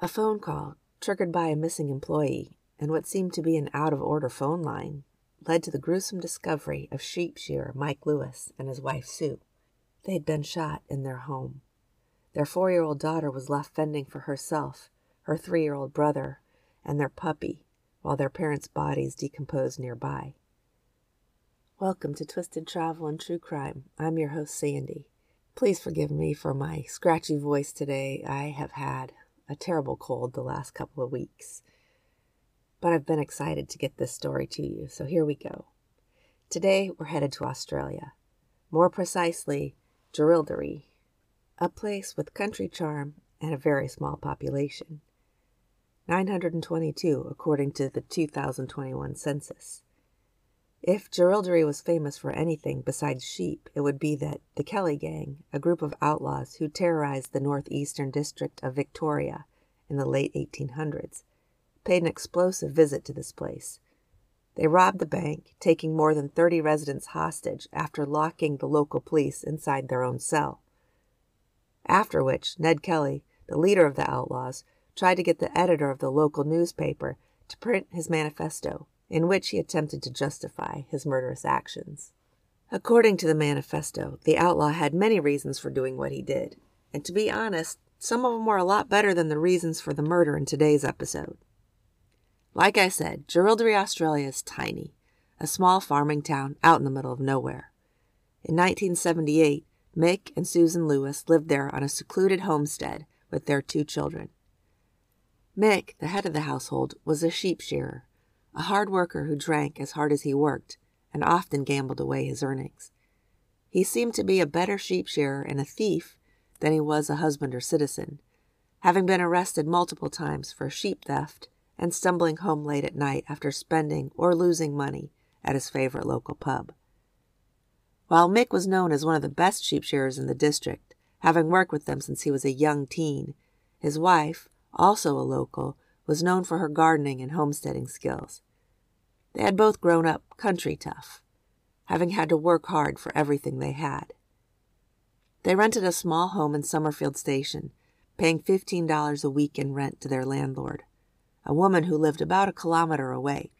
A phone call, triggered by a missing employee, and what seemed to be an out of order phone line, led to the gruesome discovery of sheep shearer Mick Lewis and his wife Sue. They had been shot in their home. Their four year old daughter was left fending for herself, her three year old brother, and their puppy, while their parents' bodies decomposed nearby. Welcome to Twisted Travel and True Crime. I'm your host, Sandy. Please forgive me for my scratchy voice today. I have had a terrible cold the last couple of weeks. But I've been excited to get this story to you, so here we go. Today we're headed to Australia. More precisely, Jerilderie, a place with country charm and a very small population. 922 according to the 2021 census. If Jerilderie was famous for anything besides sheep, it would be that the Kelly Gang, a group of outlaws who terrorized the northeastern district of Victoria in the late 1800s, paid an explosive visit to this place. They robbed the bank, taking more than 30 residents hostage after locking the local police inside their own cell. After which, Ned Kelly, the leader of the outlaws, tried to get the editor of the local newspaper to print his manifesto in which he attempted to justify his murderous actions. According to the manifesto, the outlaw had many reasons for doing what he did, and to be honest, some of them were a lot better than the reasons for the murder in today's episode. Like I said, Jerilderie, Australia is tiny, a small farming town out in the middle of nowhere. In 1978, Mick and Susan Lewis lived there on a secluded homestead with their two children. Mick, the head of the household, was a sheep shearer a hard worker who drank as hard as he worked and often gambled away his earnings. He seemed to be a better sheep shearer and a thief than he was a husband or citizen, having been arrested multiple times for sheep theft and stumbling home late at night after spending or losing money at his favorite local pub. While Mick was known as one of the best sheep shearers in the district, having worked with them since he was a young teen, his wife, also a local, was known for her gardening and homesteading skills. They had both grown up country tough, having had to work hard for everything they had. They rented a small home in Summerfield Station, paying $15 a week in rent to their landlord, a woman who lived about a kilometer away.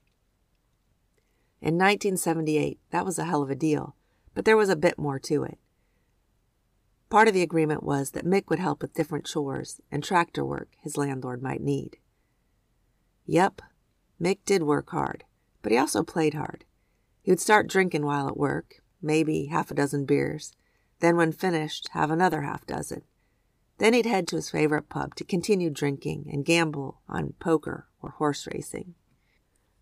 In 1978, that was a hell of a deal, but there was a bit more to it. Part of the agreement was that Mick would help with different chores and tractor work his landlord might need. Yep, Mick did work hard, but he also played hard. He would start drinking while at work, maybe half a dozen beers, then, when finished, have another half dozen. Then he'd head to his favorite pub to continue drinking and gamble on poker or horse racing.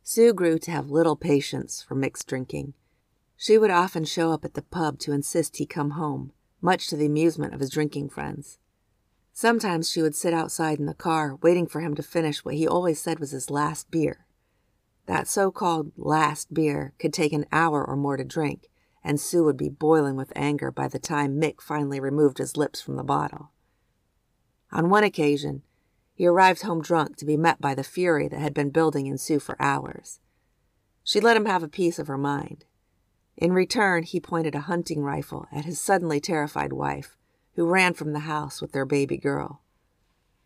Sue grew to have little patience for Mick's drinking. She would often show up at the pub to insist he come home, much to the amusement of his drinking friends. Sometimes she would sit outside in the car, waiting for him to finish what he always said was his last beer. That so called last beer could take an hour or more to drink, and Sue would be boiling with anger by the time Mick finally removed his lips from the bottle. On one occasion, he arrived home drunk to be met by the fury that had been building in Sue for hours. She let him have a piece of her mind. In return, he pointed a hunting rifle at his suddenly terrified wife, who ran from the house with their baby girl.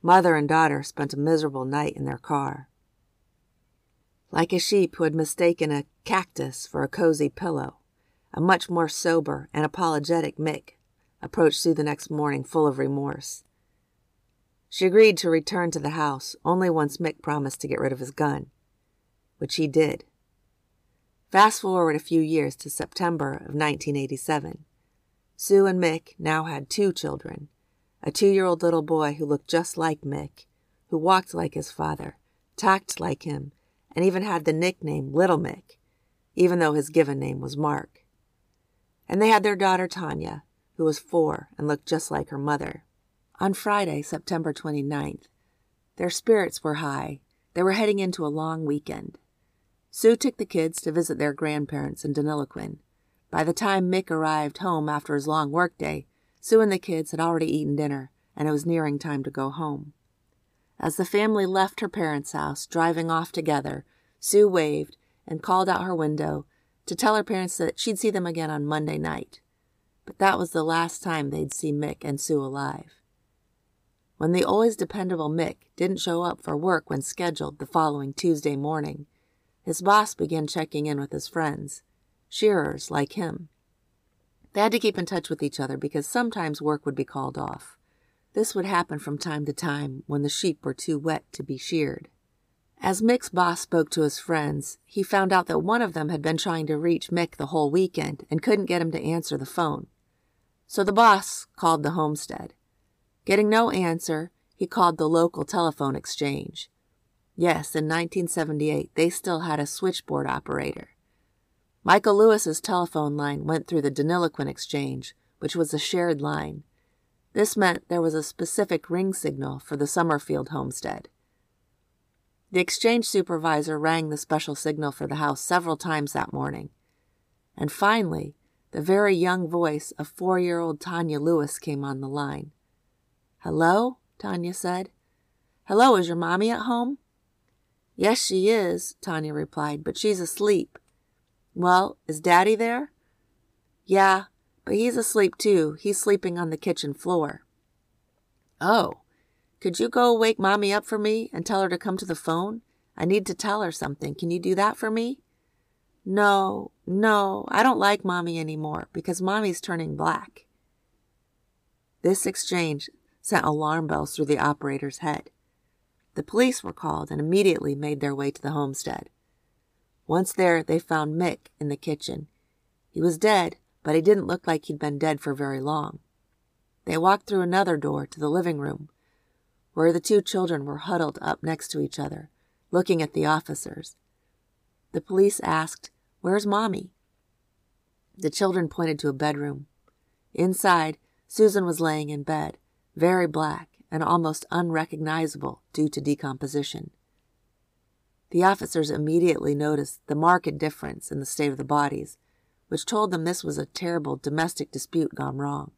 Mother and daughter spent a miserable night in their car. Like a sheep who had mistaken a cactus for a cozy pillow, a much more sober and apologetic Mick approached Sue the next morning full of remorse. She agreed to return to the house only once Mick promised to get rid of his gun, which he did. Fast forward a few years to September of 1987. Sue and Mick now had two children a two year old little boy who looked just like Mick, who walked like his father, talked like him, and even had the nickname Little Mick, even though his given name was Mark. And they had their daughter Tanya, who was four and looked just like her mother. On Friday, September 29th, their spirits were high. They were heading into a long weekend. Sue took the kids to visit their grandparents in Deniliquin. By the time Mick arrived home after his long workday, Sue and the kids had already eaten dinner, and it was nearing time to go home. As the family left her parents' house, driving off together, Sue waved and called out her window to tell her parents that she'd see them again on Monday night. But that was the last time they'd see Mick and Sue alive. when the always dependable Mick didn't show up for work when scheduled the following Tuesday morning, his boss began checking in with his friends, shearers like him. They had to keep in touch with each other because sometimes work would be called off. This would happen from time to time when the sheep were too wet to be sheared. As Mick's boss spoke to his friends, he found out that one of them had been trying to reach Mick the whole weekend and couldn't get him to answer the phone. So the boss called the homestead. Getting no answer, he called the local telephone exchange. Yes, in 1978, they still had a switchboard operator. Michael Lewis's telephone line went through the Deniliquin exchange, which was a shared line. This meant there was a specific ring signal for the Summerfield homestead. The exchange supervisor rang the special signal for the house several times that morning. And finally, the very young voice of four year old Tanya Lewis came on the line. Hello? Tanya said. Hello, is your mommy at home? Yes, she is, Tanya replied, but she's asleep. Well, is Daddy there? Yeah, but he's asleep too. He's sleeping on the kitchen floor. Oh, could you go wake Mommy up for me and tell her to come to the phone? I need to tell her something. Can you do that for me? No, no, I don't like Mommy anymore because Mommy's turning black. This exchange sent alarm bells through the operator's head. The police were called and immediately made their way to the homestead. Once there, they found Mick in the kitchen. He was dead, but he didn't look like he'd been dead for very long. They walked through another door to the living room, where the two children were huddled up next to each other, looking at the officers. The police asked, Where's Mommy? The children pointed to a bedroom. Inside, Susan was laying in bed, very black and almost unrecognizable due to decomposition. The officers immediately noticed the marked difference in the state of the bodies, which told them this was a terrible domestic dispute gone wrong.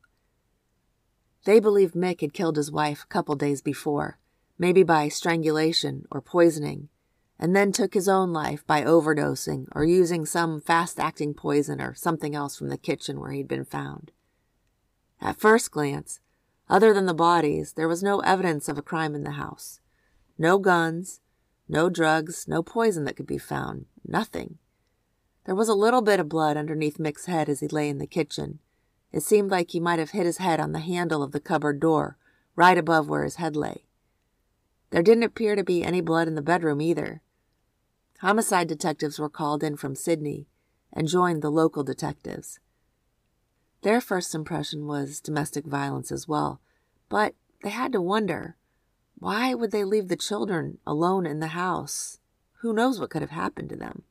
They believed Mick had killed his wife a couple days before, maybe by strangulation or poisoning, and then took his own life by overdosing or using some fast acting poison or something else from the kitchen where he'd been found. At first glance, other than the bodies, there was no evidence of a crime in the house. No guns, no drugs, no poison that could be found, nothing. There was a little bit of blood underneath Mick's head as he lay in the kitchen. It seemed like he might have hit his head on the handle of the cupboard door, right above where his head lay. There didn't appear to be any blood in the bedroom either. Homicide detectives were called in from Sydney and joined the local detectives. Their first impression was domestic violence as well, but they had to wonder why would they leave the children alone in the house? Who knows what could have happened to them?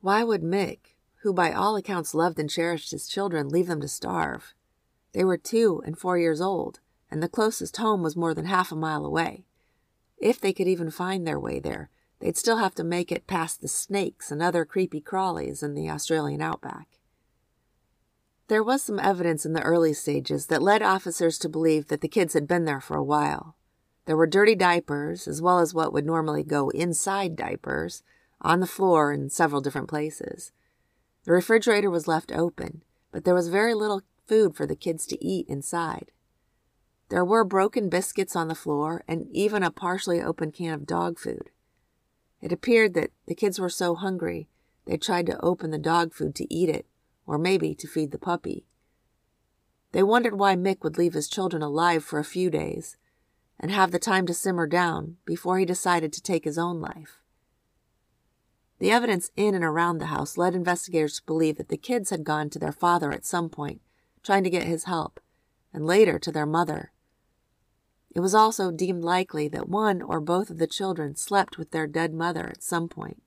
Why would Mick, who by all accounts loved and cherished his children, leave them to starve? They were two and four years old, and the closest home was more than half a mile away. If they could even find their way there, they'd still have to make it past the snakes and other creepy crawlies in the Australian outback. There was some evidence in the early stages that led officers to believe that the kids had been there for a while. There were dirty diapers, as well as what would normally go inside diapers, on the floor in several different places. The refrigerator was left open, but there was very little food for the kids to eat inside. There were broken biscuits on the floor and even a partially open can of dog food. It appeared that the kids were so hungry they tried to open the dog food to eat it or maybe to feed the puppy. They wondered why Mick would leave his children alive for a few days and have the time to simmer down before he decided to take his own life. The evidence in and around the house led investigators to believe that the kids had gone to their father at some point, trying to get his help, and later to their mother. It was also deemed likely that one or both of the children slept with their dead mother at some point.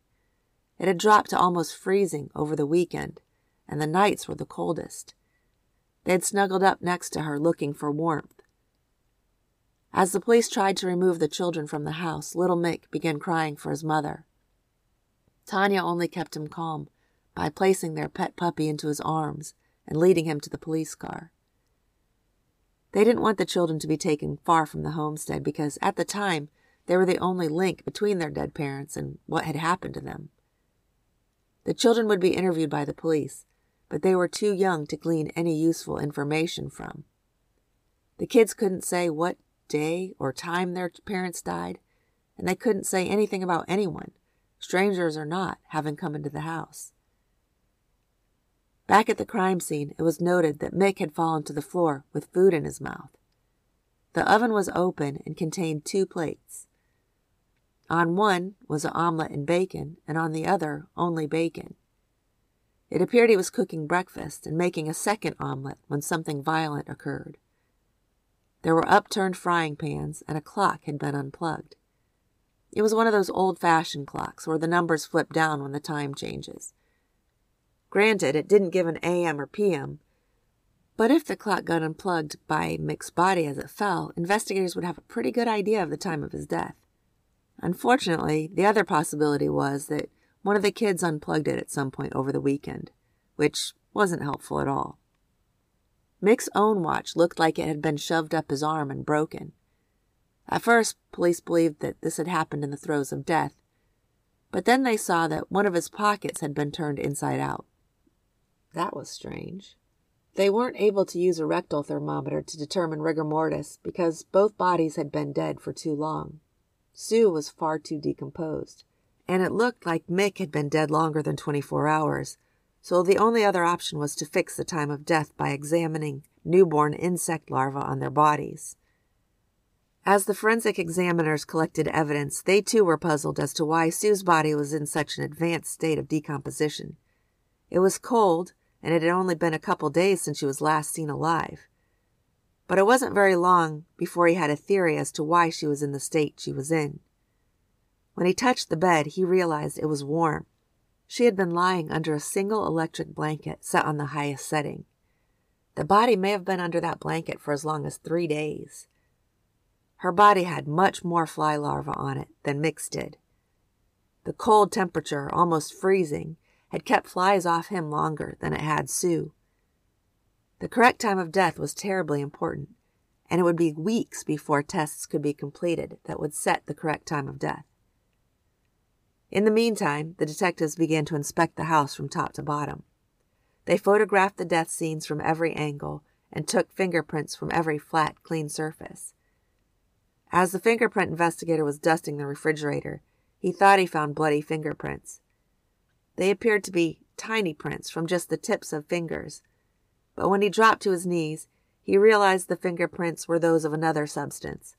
It had dropped to almost freezing over the weekend, and the nights were the coldest. They had snuggled up next to her looking for warmth. As the police tried to remove the children from the house, little Mick began crying for his mother. Tanya only kept him calm by placing their pet puppy into his arms and leading him to the police car. They didn't want the children to be taken far from the homestead because, at the time, they were the only link between their dead parents and what had happened to them. The children would be interviewed by the police, but they were too young to glean any useful information from. The kids couldn't say what day or time their parents died, and they couldn't say anything about anyone, strangers or not, having come into the house. Back at the crime scene, it was noted that Mick had fallen to the floor with food in his mouth. The oven was open and contained two plates. On one was an omelet and bacon, and on the other only bacon. It appeared he was cooking breakfast and making a second omelet when something violent occurred. There were upturned frying pans, and a clock had been unplugged. It was one of those old fashioned clocks where the numbers flip down when the time changes. Granted, it didn't give an AM or PM, but if the clock got unplugged by Mick's body as it fell, investigators would have a pretty good idea of the time of his death. Unfortunately, the other possibility was that one of the kids unplugged it at some point over the weekend, which wasn't helpful at all. Mick's own watch looked like it had been shoved up his arm and broken. At first, police believed that this had happened in the throes of death, but then they saw that one of his pockets had been turned inside out. That was strange. They weren't able to use a rectal thermometer to determine rigor mortis because both bodies had been dead for too long. Sue was far too decomposed and it looked like Mick had been dead longer than 24 hours, so the only other option was to fix the time of death by examining newborn insect larvae on their bodies. As the forensic examiners collected evidence, they too were puzzled as to why Sue's body was in such an advanced state of decomposition. It was cold, and it had only been a couple days since she was last seen alive. But it wasn't very long before he had a theory as to why she was in the state she was in. When he touched the bed, he realized it was warm. She had been lying under a single electric blanket set on the highest setting. The body may have been under that blanket for as long as three days. Her body had much more fly larvae on it than Mick's did. The cold temperature, almost freezing, had kept flies off him longer than it had Sue. The correct time of death was terribly important, and it would be weeks before tests could be completed that would set the correct time of death. In the meantime, the detectives began to inspect the house from top to bottom. They photographed the death scenes from every angle and took fingerprints from every flat, clean surface. As the fingerprint investigator was dusting the refrigerator, he thought he found bloody fingerprints. They appeared to be tiny prints from just the tips of fingers, but when he dropped to his knees, he realized the fingerprints were those of another substance,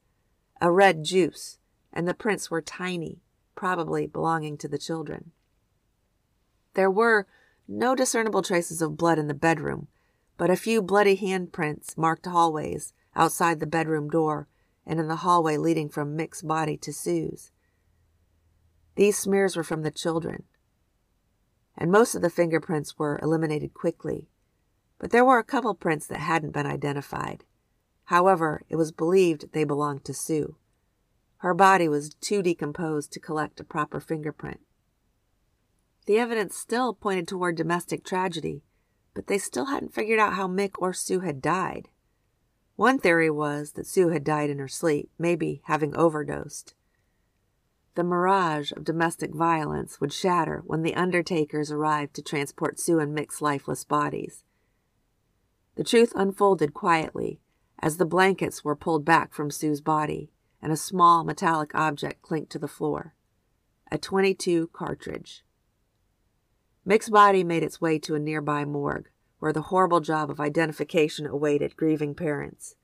a red juice, and the prints were tiny, probably belonging to the children. There were no discernible traces of blood in the bedroom, but a few bloody handprints marked hallways outside the bedroom door and in the hallway leading from Mick's body to Sue's. These smears were from the children, and most of the fingerprints were eliminated quickly, but there were a couple prints that hadn't been identified. However, it was believed they belonged to Sue. Her body was too decomposed to collect a proper fingerprint. The evidence still pointed toward domestic tragedy, but they still hadn't figured out how Mick or Sue had died. One theory was that Sue had died in her sleep, maybe having overdosed. The mirage of domestic violence would shatter when the undertakers arrived to transport Sue and Mick's lifeless bodies. The truth unfolded quietly as the blankets were pulled back from Sue's body and a small metallic object clinked to the floor a 22 cartridge. Mick's body made its way to a nearby morgue, where the horrible job of identification awaited grieving parents.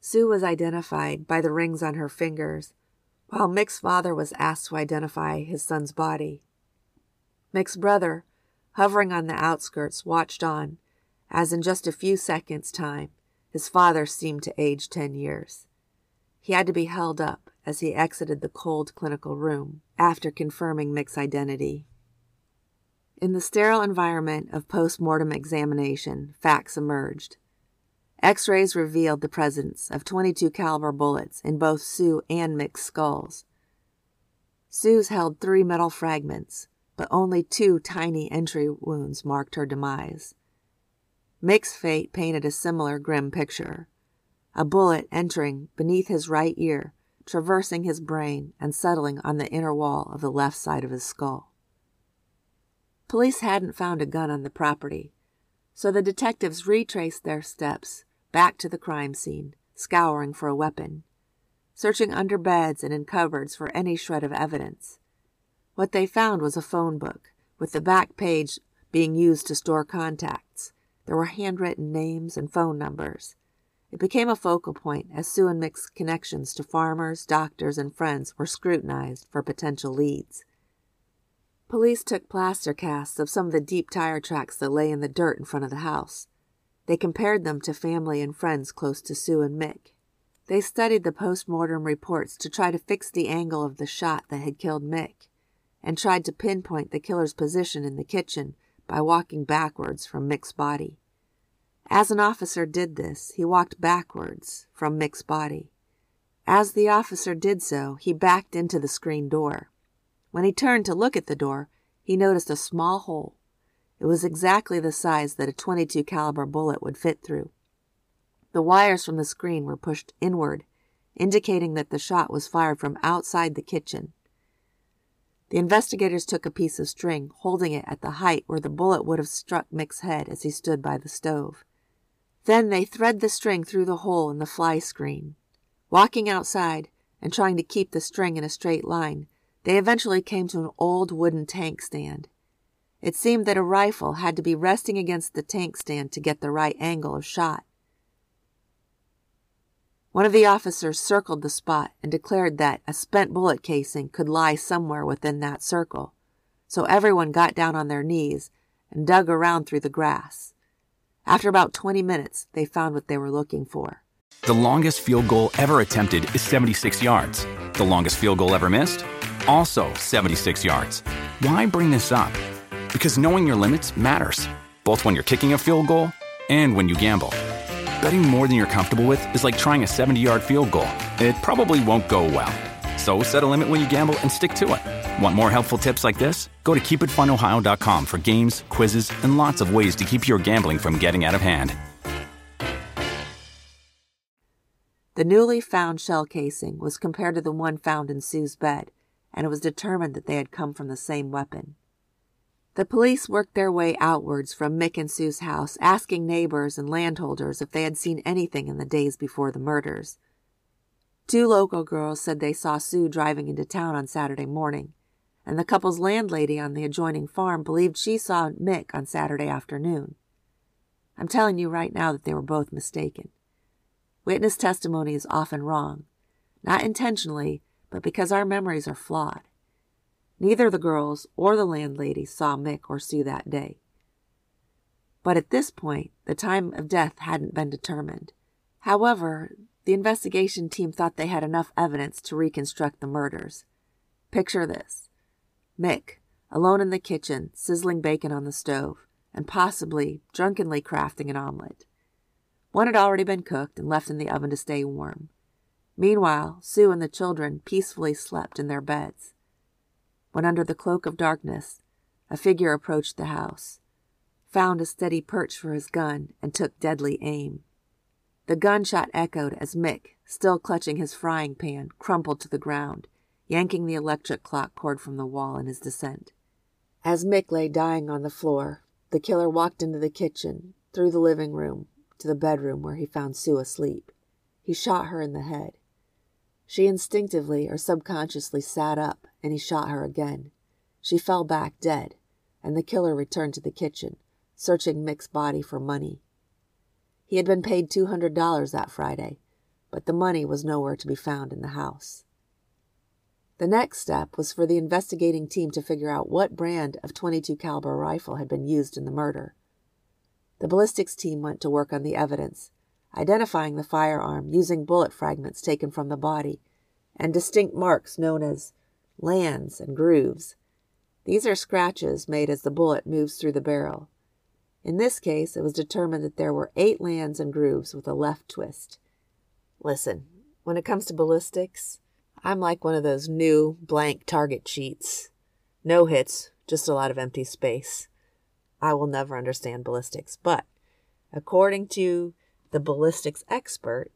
Sue was identified by the rings on her fingers, while Mick's father was asked to identify his son's body. Mick's brother, hovering on the outskirts, watched on, as in just a few seconds' time, his father seemed to age ten years. He had to be held up as he exited the cold clinical room after confirming Mick's identity. In the sterile environment of post mortem examination, facts emerged. X rays revealed the presence of 22 caliber bullets in both Sue and Mick's skulls. Sue's held three metal fragments, but only two tiny entry wounds marked her demise. Mick's fate painted a similar grim picture a bullet entering beneath his right ear, traversing his brain, and settling on the inner wall of the left side of his skull. Police hadn't found a gun on the property, so the detectives retraced their steps back to the crime scene, scouring for a weapon, searching under beds and in cupboards for any shred of evidence. What they found was a phone book, with the back page being used to store contacts. There were handwritten names and phone numbers. It became a focal point as Sue and Mick's connections to farmers, doctors, and friends were scrutinized for potential leads. Police took plaster casts of some of the deep tire tracks that lay in the dirt in front of the house. They compared them to family and friends close to Sue and Mick. They studied the post-mortem reports to try to fix the angle of the shot that had killed Mick, and tried to pinpoint the killer's position in the kitchen by walking backwards from Mick's body. As an officer did this, he walked backwards from Mick's body. As the officer did so, he backed into the screen door. When he turned to look at the door, he noticed a small hole. It was exactly the size that a 22 caliber bullet would fit through. The wires from the screen were pushed inward, indicating that the shot was fired from outside the kitchen. The investigators took a piece of string, holding it at the height where the bullet would have struck Mick's head as he stood by the stove. Then they thread the string through the hole in the fly screen. Walking outside and trying to keep the string in a straight line, they eventually came to an old wooden tank stand. It seemed that a rifle had to be resting against the tank stand to get the right angle of shot. One of the officers circled the spot and declared that a spent bullet casing could lie somewhere within that circle. So everyone got down on their knees and dug around through the grass. After about 20 minutes, they found what they were looking for. The longest field goal ever attempted is 76 yards. The longest field goal ever missed? Also 76 yards. Why bring this up? Because knowing your limits matters, both when you're kicking a field goal and when you gamble. Betting more than you're comfortable with is like trying a 70 yard field goal. It probably won't go well. So set a limit when you gamble and stick to it. Want more helpful tips like this? Go to keepitfunohio.com for games, quizzes, and lots of ways to keep your gambling from getting out of hand. The newly found shell casing was compared to the one found in Sue's bed, and it was determined that they had come from the same weapon. The police worked their way outwards from Mick and Sue's house, asking neighbors and landholders if they had seen anything in the days before the murders. Two local girls said they saw Sue driving into town on Saturday morning, and the couple's landlady on the adjoining farm believed she saw Mick on Saturday afternoon. I'm telling you right now that they were both mistaken. Witness testimony is often wrong, not intentionally, but because our memories are flawed. Neither the girls or the landlady saw Mick or Sue that day. But at this point, the time of death hadn't been determined. However, the investigation team thought they had enough evidence to reconstruct the murders. Picture this Mick, alone in the kitchen, sizzling bacon on the stove, and possibly drunkenly crafting an omelet. One had already been cooked and left in the oven to stay warm. Meanwhile, Sue and the children peacefully slept in their beds when under the cloak of darkness a figure approached the house, found a steady perch for his gun, and took deadly aim. The gunshot echoed as Mick, still clutching his frying pan, crumpled to the ground, yanking the electric clock cord from the wall in his descent. As Mick lay dying on the floor, the killer walked into the kitchen, through the living room, to the bedroom where he found Sue asleep. He shot her in the head. She instinctively or subconsciously sat up, and he shot her again. She fell back dead, and the killer returned to the kitchen, searching Mick's body for money. He had been paid $200 that Friday, but the money was nowhere to be found in the house. The next step was for the investigating team to figure out what brand of 22 caliber rifle had been used in the murder. The ballistics team went to work on the evidence identifying the firearm using bullet fragments taken from the body and distinct marks known as lands and grooves. These are scratches made as the bullet moves through the barrel. In this case, it was determined that there were eight lands and grooves with a left twist. Listen, when it comes to ballistics, I'm like one of those new blank target sheets. No hits, just a lot of empty space. I will never understand ballistics, but according to the ballistics expert,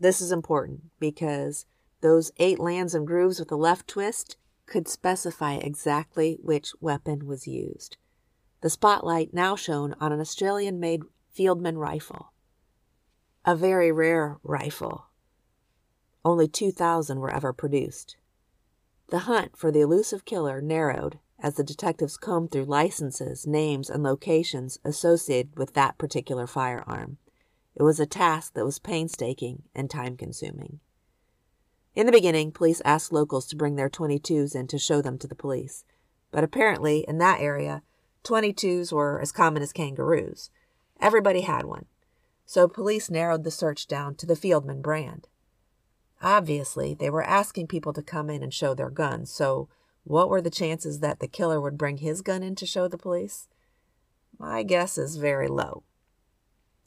this is important because those eight lands and grooves with a left twist could specify exactly which weapon was used. The spotlight now shone on an Australian made Fieldman rifle. a very rare rifle. Only 2,000 were ever produced. The hunt for the elusive killer narrowed as the detectives combed through licenses, names, and locations associated with that particular firearm. It was a task that was painstaking and time consuming. In the beginning, police asked locals to bring their 22s in to show them to the police, but apparently, in that area, 22s were as common as kangaroos. Everybody had one, so police narrowed the search down to the Fieldman brand. Obviously, they were asking people to come in and show their guns, so what were the chances that the killer would bring his gun in to show the police? My guess is very low.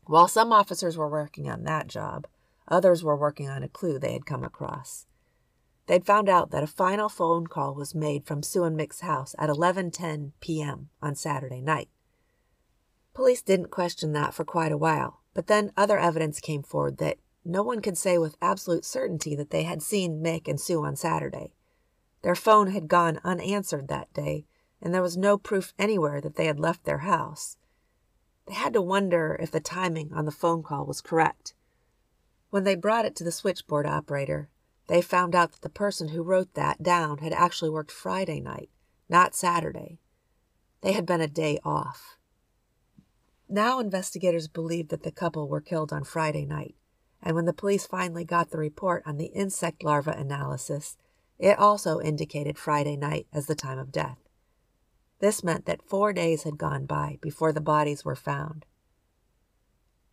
While some officers were working on that job, others were working on a clue they had come across. They'd found out that a final phone call was made from Sue and Mick's house at 11:10 p.m. on Saturday night. Police didn't question that for quite a while, but then other evidence came forward that no one could say with absolute certainty that they had seen Mick and Sue on Saturday. Their phone had gone unanswered that day, and there was no proof anywhere that they had left their house. They had to wonder if the timing on the phone call was correct. When they brought it to the switchboard operator, they found out that the person who wrote that down had actually worked Friday night, not Saturday. They had been a day off. Now investigators believed that the couple were killed on Friday night, and when the police finally got the report on the insect larva analysis, it also indicated Friday night as the time of death. This meant that four days had gone by before the bodies were found.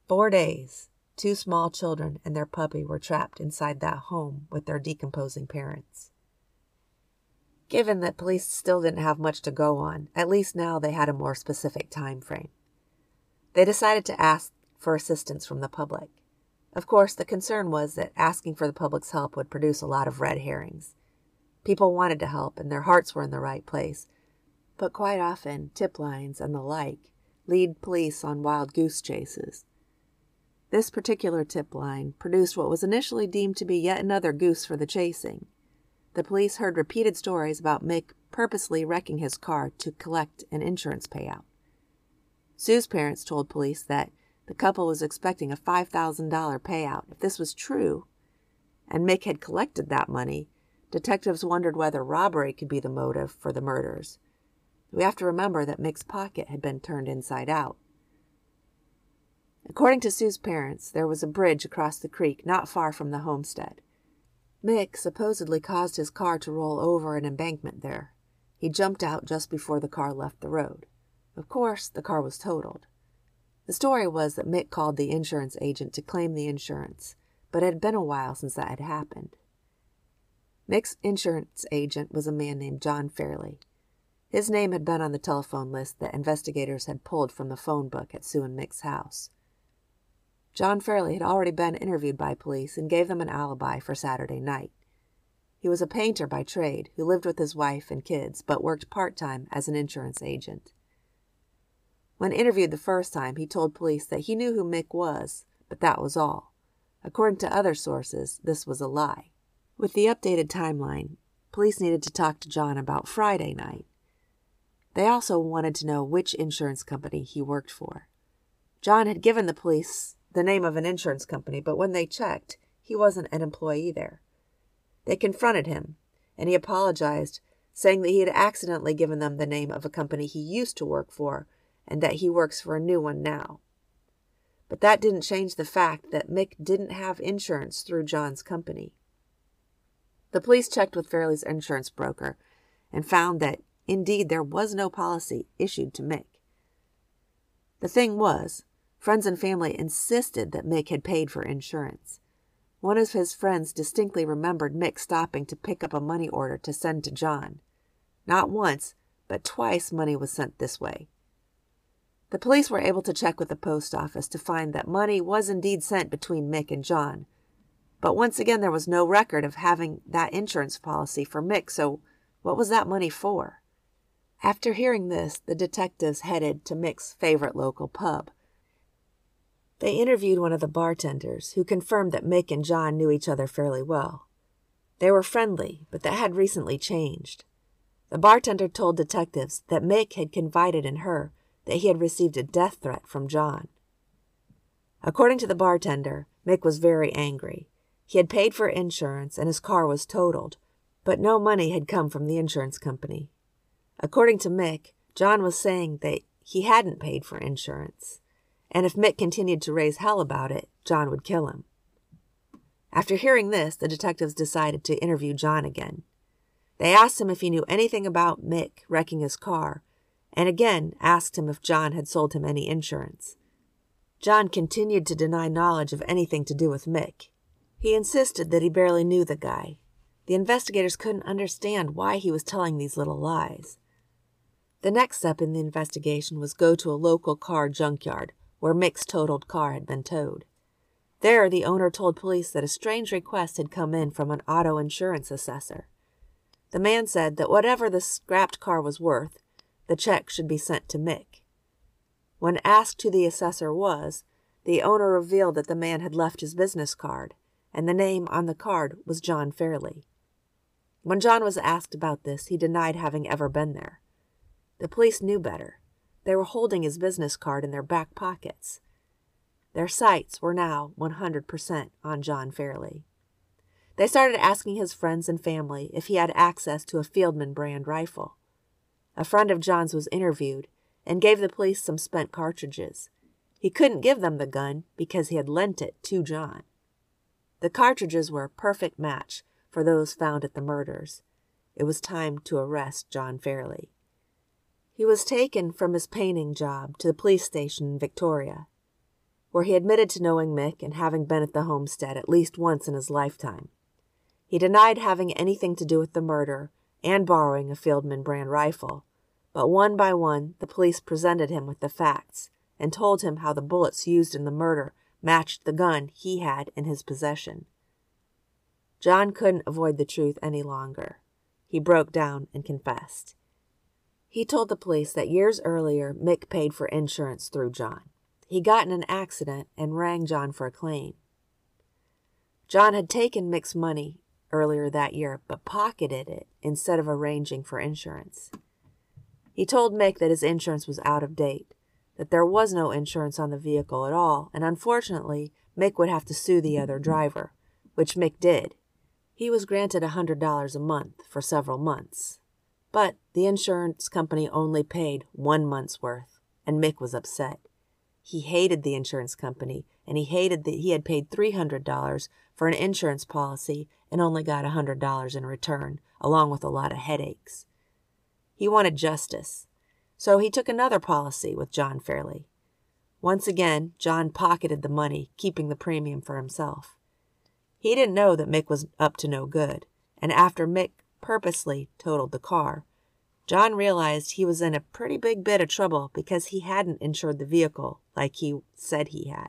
Four days, two small children and their puppy were trapped inside that home with their decomposing parents. Given that police still didn't have much to go on, at least now they had a more specific time frame. They decided to ask for assistance from the public. Of course, the concern was that asking for the public's help would produce a lot of red herrings. People wanted to help and their hearts were in the right place, but quite often tip lines and the like lead police on wild goose chases. This particular tip line produced what was initially deemed to be yet another goose for the chasing. The police heard repeated stories about Mick purposely wrecking his car to collect an insurance payout. Sue's parents told police that the couple was expecting a $5,000 payout. If this was true, and Mick had collected that money, detectives wondered whether robbery could be the motive for the murders. We have to remember that Mick's pocket had been turned inside out. According to Sue's parents, there was a bridge across the creek not far from the homestead. Mick supposedly caused his car to roll over an embankment there. He jumped out just before the car left the road. Of course, the car was totaled. The story was that Mick called the insurance agent to claim the insurance, but it had been a while since that had happened. Mick's insurance agent was a man named John Fairley. His name had been on the telephone list that investigators had pulled from the phone book at Sue and Mick's house. John Fairley had already been interviewed by police and gave them an alibi for Saturday night. He was a painter by trade who lived with his wife and kids but worked part time as an insurance agent. When interviewed the first time, he told police that he knew who Mick was, but that was all. According to other sources, this was a lie. With the updated timeline, police needed to talk to John about Friday night. They also wanted to know which insurance company he worked for. John had given the police the name of an insurance company, but when they checked, he wasn't an employee there. They confronted him, and he apologized, saying that he had accidentally given them the name of a company he used to work for and that he works for a new one now. But that didn't change the fact that Mick didn't have insurance through John's company. The police checked with Fairley's insurance broker and found that indeed there was no policy issued to Mick. The thing was, Friends and family insisted that Mick had paid for insurance. One of his friends distinctly remembered Mick stopping to pick up a money order to send to John. Not once, but twice money was sent this way. The police were able to check with the post office to find that money was indeed sent between Mick and John. But once again, there was no record of having that insurance policy for Mick, so what was that money for? After hearing this, the detectives headed to Mick's favorite local pub. They interviewed one of the bartenders, who confirmed that Mick and John knew each other fairly well. They were friendly, but that had recently changed. The bartender told detectives that Mick had confided in her that he had received a death threat from John. According to the bartender, Mick was very angry. He had paid for insurance and his car was totaled, but no money had come from the insurance company. According to Mick, John was saying that he hadn't paid for insurance, and if Mick continued to raise hell about it, John would kill him. After hearing this, the detectives decided to interview John again. They asked him if he knew anything about Mick wrecking his car, and again asked him if John had sold him any insurance. John continued to deny knowledge of anything to do with Mick. He insisted that he barely knew the guy. The investigators couldn't understand why he was telling these little lies. The next step in the investigation was go to a local car junkyard where Mick's totaled car had been towed. There, the owner told police that a strange request had come in from an auto insurance assessor. The man said that whatever the scrapped car was worth, the check should be sent to Mick. When asked who the assessor was, the owner revealed that the man had left his business card, and the name on the card was John Fairley. When John was asked about this, he denied having ever been there. The police knew better. They were holding his business card in their back pockets. Their sights were now 100% on John Fairley. They started asking his friends and family if he had access to a Fieldman brand rifle. A friend of John's was interviewed and gave the police some spent cartridges. He couldn't give them the gun because he had lent it to John. The cartridges were a perfect match for those found at the murders. It was time to arrest John Fairley. He was taken from his painting job to the police station in Victoria, where he admitted to knowing Mick and having been at the homestead at least once in his lifetime. He denied having anything to do with the murder and borrowing a Fieldman brand rifle, but one by one the police presented him with the facts and told him how the bullets used in the murder matched the gun he had in his possession. John couldn't avoid the truth any longer. He broke down and confessed. He told the police that years earlier Mick paid for insurance through John. He got in an accident and rang John for a claim. John had taken Mick's money earlier that year, but pocketed it instead of arranging for insurance. He told Mick that his insurance was out of date, that there was no insurance on the vehicle at all, and unfortunately, Mick would have to sue the other driver, which Mick did. He was granted a $100 a month for several months. But the insurance company only paid one month's worth, and Mick was upset. He hated the insurance company, and he hated that he had paid $300 for an insurance policy and only got a $100 in return, along with a lot of headaches. He wanted justice, so he took another policy with John Fairley. Once again, John pocketed the money, keeping the premium for himself. He didn't know that Mick was up to no good, and after Mick purposely totaled the car, John realized he was in a pretty big bit of trouble because he hadn't insured the vehicle like he said he had.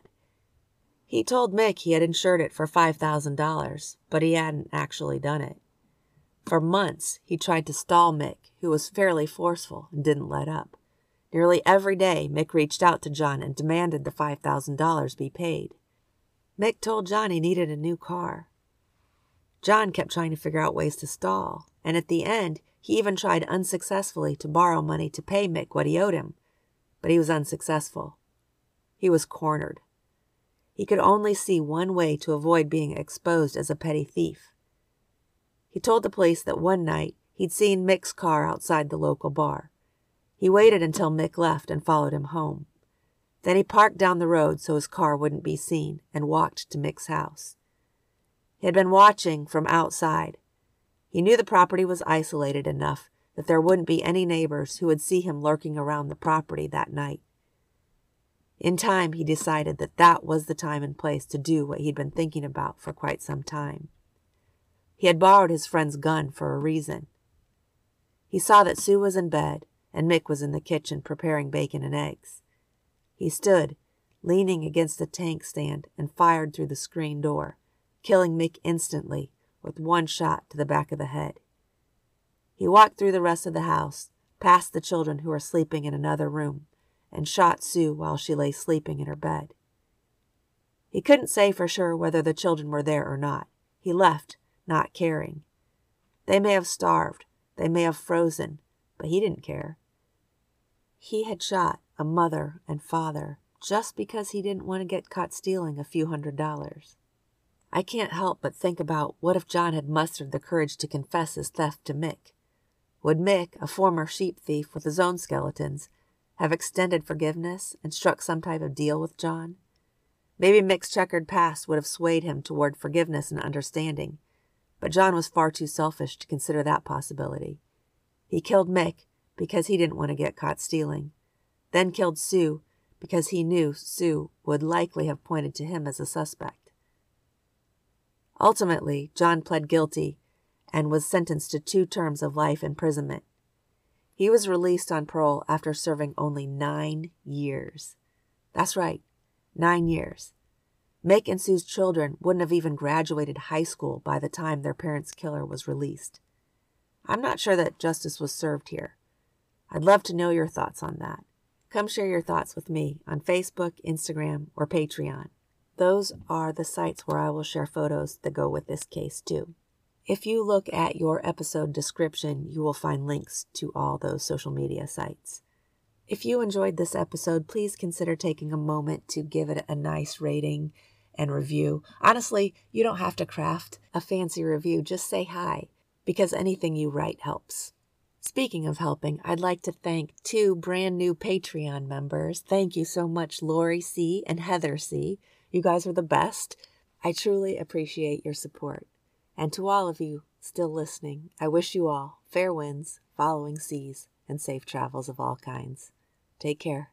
He told Mick he had insured it for $5,000, but he hadn't actually done it. For months, he tried to stall Mick, who was fairly forceful and didn't let up. Nearly every day, Mick reached out to John and demanded the $5,000 be paid. Mick told John he needed a new car. John kept trying to figure out ways to stall, and at the end, he even tried unsuccessfully to borrow money to pay Mick what he owed him, but he was unsuccessful. He was cornered. He could only see one way to avoid being exposed as a petty thief. He told the police that one night he'd seen Mick's car outside the local bar. He waited until Mick left and followed him home. Then he parked down the road so his car wouldn't be seen and walked to Mick's house. He had been watching from outside. He knew the property was isolated enough that there wouldn't be any neighbors who would see him lurking around the property that night. In time, he decided that that was the time and place to do what he'd been thinking about for quite some time. He had borrowed his friend's gun for a reason. He saw that Sue was in bed and Mick was in the kitchen preparing bacon and eggs. He stood, leaning against the tank stand, and fired through the screen door, killing Mick instantly with one shot to the back of the head. He walked through the rest of the house, past the children who were sleeping in another room, and shot Sue while she lay sleeping in her bed. He couldn't say for sure whether the children were there or not. He left, not caring. They may have starved, they may have frozen, but he didn't care. He had shot a mother and father just because he didn't want to get caught stealing a few hundred dollars. I can't help but think about what if John had mustered the courage to confess his theft to Mick? Would Mick, a former sheep thief with his own skeletons, have extended forgiveness and struck some type of deal with John? Maybe Mick's checkered past would have swayed him toward forgiveness and understanding, but John was far too selfish to consider that possibility. He killed Mick because he didn't want to get caught stealing, then killed Sue because he knew Sue would likely have pointed to him as a suspect. Ultimately, John pled guilty and was sentenced to two terms of life imprisonment. He was released on parole after serving only nine years. That's right, nine years. Mick and Sue's children wouldn't have even graduated high school by the time their parents' killer was released. I'm not sure that justice was served here. I'd love to know your thoughts on that. Come share your thoughts with me on Facebook, Instagram, or Patreon. Those are the sites where I will share photos that go with this case, too. If you look at your episode description, you will find links to all those social media sites. If you enjoyed this episode, please consider taking a moment to give it a nice rating and review. Honestly, you don't have to craft a fancy review, just say hi, because anything you write helps. Speaking of helping, I'd like to thank two brand new Patreon members. Thank you so much, Lori C. and Heather C. You guys are the best. I truly appreciate your support. And to all of you still listening, I wish you all fair winds, following seas, and safe travels of all kinds. Take care.